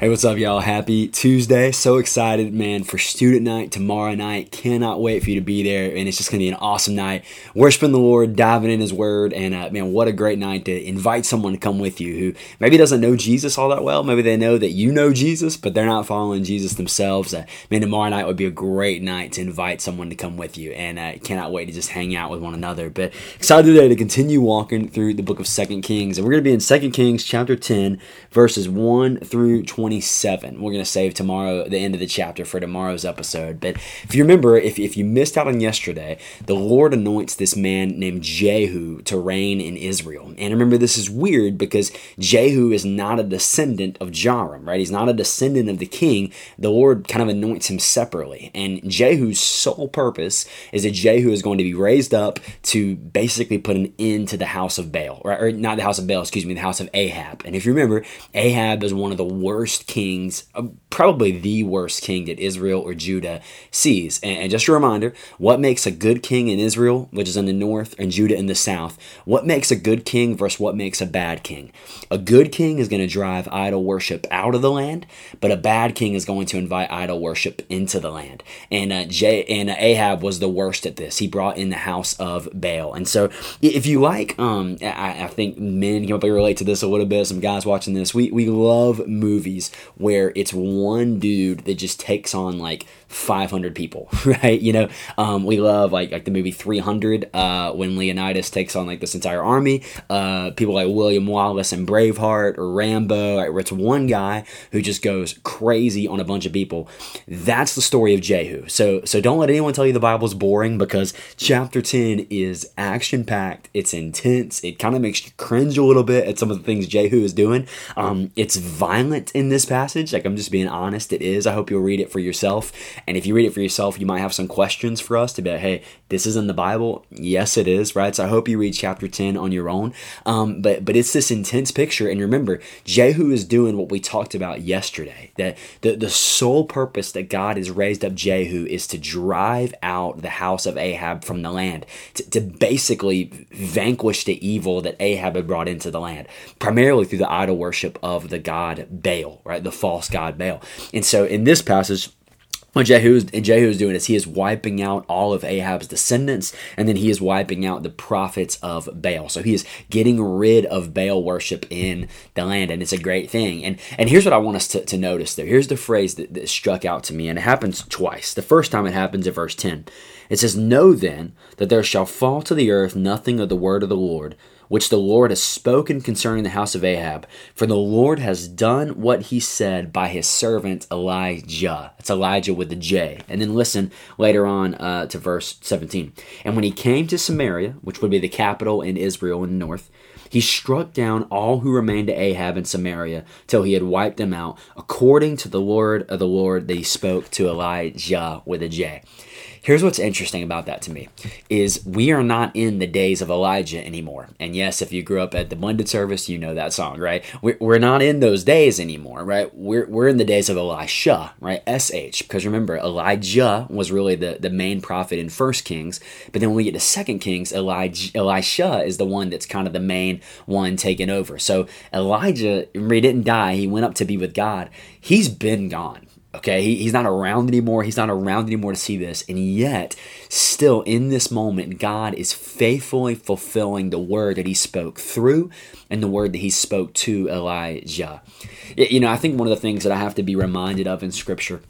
Hey, what's up, y'all? Happy Tuesday. So excited, man, for student night tomorrow night. Cannot wait for you to be there. And it's just going to be an awesome night. Worshiping the Lord, diving in His Word. And, uh, man, what a great night to invite someone to come with you who maybe doesn't know Jesus all that well. Maybe they know that you know Jesus, but they're not following Jesus themselves. Uh, man, tomorrow night would be a great night to invite someone to come with you. And uh, cannot wait to just hang out with one another. But excited today to continue walking through the book of Second Kings. And we're going to be in Second Kings chapter 10, verses 1 through 20. 27. We're going to save tomorrow, the end of the chapter for tomorrow's episode. But if you remember, if, if you missed out on yesterday, the Lord anoints this man named Jehu to reign in Israel. And remember, this is weird because Jehu is not a descendant of Joram, right? He's not a descendant of the king. The Lord kind of anoints him separately. And Jehu's sole purpose is that Jehu is going to be raised up to basically put an end to the house of Baal, right? Or not the house of Baal, excuse me, the house of Ahab. And if you remember, Ahab is one of the worst worst kings, uh, probably the worst king that Israel or Judah sees. And, just a reminder what makes a good king in Israel, which is in the north, and Judah in the south? What makes a good king versus what makes a bad king? A good king is going to drive idol worship out of the land, but a bad king is going to invite idol worship into the land. And, uh, J- and Ahab was the worst at this. He brought in the house of Baal. And so if you like, um, I, I think men can probably relate to this a little bit. Some guys watching this, we, we love movies where it's one dude that just takes on like 500 people, right? You know, um, we love like like the movie 300 uh, when Leonidas takes on like this entire army. Uh, people like William Wallace and Braveheart or Rambo, right, where it's one guy who just goes crazy on a bunch of people. That's the story of Jehu. So so don't let anyone tell you the Bible's boring because chapter 10 is action packed. It's intense. It kind of makes you cringe a little bit at some of the things Jehu is doing. Um, it's violent in this passage. Like I'm just being honest, it is. I hope you'll read it for yourself. And if you read it for yourself, you might have some questions for us to be like, hey, this is in the Bible. Yes, it is, right? So I hope you read chapter 10 on your own. Um, but but it's this intense picture. And remember, Jehu is doing what we talked about yesterday. That the, the sole purpose that God has raised up Jehu is to drive out the house of Ahab from the land, to, to basically vanquish the evil that Ahab had brought into the land, primarily through the idol worship of the god Baal, right? The false god Baal. And so in this passage, what Jehu is, Jehu is doing is he is wiping out all of Ahab's descendants, and then he is wiping out the prophets of Baal. So he is getting rid of Baal worship in the land, and it's a great thing. And and here's what I want us to, to notice there. Here's the phrase that, that struck out to me, and it happens twice. The first time it happens in verse 10. It says, Know then that there shall fall to the earth nothing of the word of the Lord which the Lord has spoken concerning the house of Ahab. For the Lord has done what he said by his servant Elijah. It's Elijah with the J. And then listen later on uh, to verse 17. And when he came to Samaria, which would be the capital in Israel in the north, he struck down all who remained to Ahab in Samaria till he had wiped them out, according to the word of the Lord that he spoke to Elijah with a J. Here's what's interesting about that to me is we are not in the days of Elijah anymore. And yes, if you grew up at the blended service, you know that song, right? We're not in those days anymore, right? We're, we're in the days of Elisha, right? SH. Because remember, Elijah was really the, the main prophet in First Kings. But then when we get to Second Kings, Elijah, Elisha is the one that's kind of the main one taken over. So Elijah, he didn't die. He went up to be with God. He's been gone Okay, he, he's not around anymore. He's not around anymore to see this. And yet, still in this moment, God is faithfully fulfilling the word that he spoke through and the word that he spoke to Elijah. You know, I think one of the things that I have to be reminded of in scripture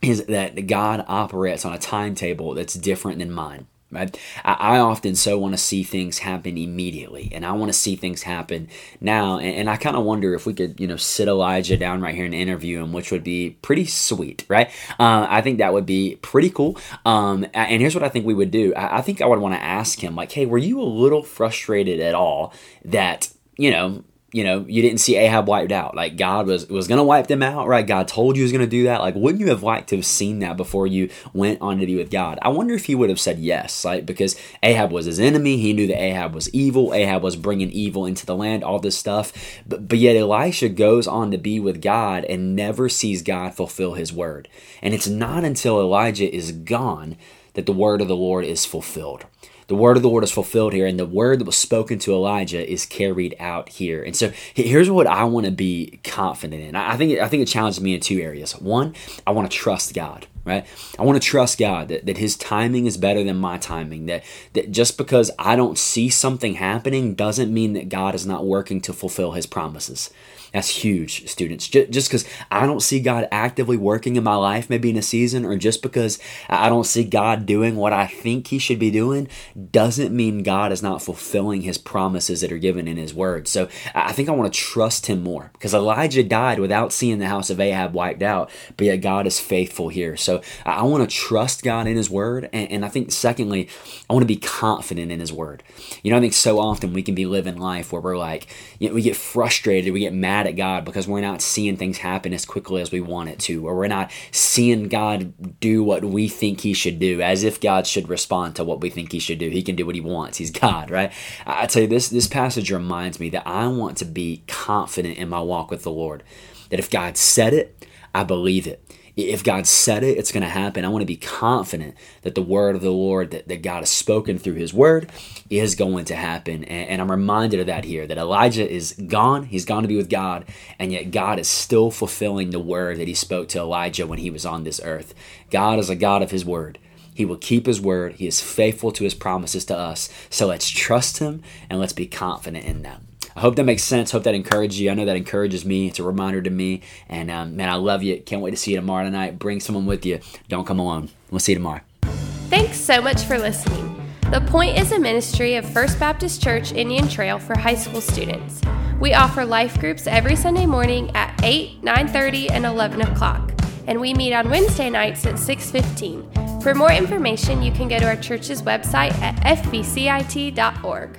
is that God operates on a timetable that's different than mine. Right? I, often so want to see things happen immediately, and I want to see things happen now. And, and I kind of wonder if we could, you know, sit Elijah down right here and interview him, which would be pretty sweet, right? Uh, I think that would be pretty cool. Um, and here's what I think we would do. I, I think I would want to ask him, like, hey, were you a little frustrated at all that, you know, you know, you didn't see Ahab wiped out. Like God was was gonna wipe them out, right? God told you he was gonna do that. Like, wouldn't you have liked to have seen that before you went on to be with God? I wonder if he would have said yes, like because Ahab was his enemy. He knew that Ahab was evil. Ahab was bringing evil into the land, all this stuff. But but yet Elisha goes on to be with God and never sees God fulfill His word. And it's not until Elijah is gone that the word of the Lord is fulfilled the word of the Lord is fulfilled here, and the word that was spoken to Elijah is carried out here. And so here's what I want to be confident in. I think I think it challenges me in two areas. One, I want to trust God right? I want to trust God that, that His timing is better than my timing. That that just because I don't see something happening doesn't mean that God is not working to fulfill His promises. That's huge, students. Just because I don't see God actively working in my life, maybe in a season, or just because I don't see God doing what I think He should be doing, doesn't mean God is not fulfilling His promises that are given in His Word. So I think I want to trust Him more because Elijah died without seeing the house of Ahab wiped out, but yet God is faithful here. So I want to trust God in His Word. And, and I think, secondly, I want to be confident in His Word. You know, I think so often we can be living life where we're like, you know, we get frustrated, we get mad mad at God because we're not seeing things happen as quickly as we want it to, or we're not seeing God do what we think He should do, as if God should respond to what we think He should do. He can do what He wants. He's God, right? I tell you, this this passage reminds me that I want to be confident in my walk with the Lord. That if God said it, I believe it if God said it, it's going to happen. I want to be confident that the word of the Lord that, that God has spoken through his word is going to happen. And, and, I'm reminded of that here that Elijah is gone. He's gone to be with God. And yet God is still fulfilling the word that he spoke to Elijah when he was on this earth. God is a God of his word. He will keep his word. He is faithful to his promises to us. So let's trust him and let's be confident in them. I hope that makes sense. Hope that encourages you. I know that encourages me. It's a reminder to me. And um, man, I love you. Can't wait to see you tomorrow night. Bring someone with you. Don't come alone. We'll see you tomorrow. Thanks so much for listening. The Point is a ministry of First Baptist Church Indian Trail for high school students. We offer life groups every Sunday morning at 8, 9:30, and 11 o'clock, and we meet on Wednesday nights at 6:15. For more information, you can go to our church's website at fbcit.org.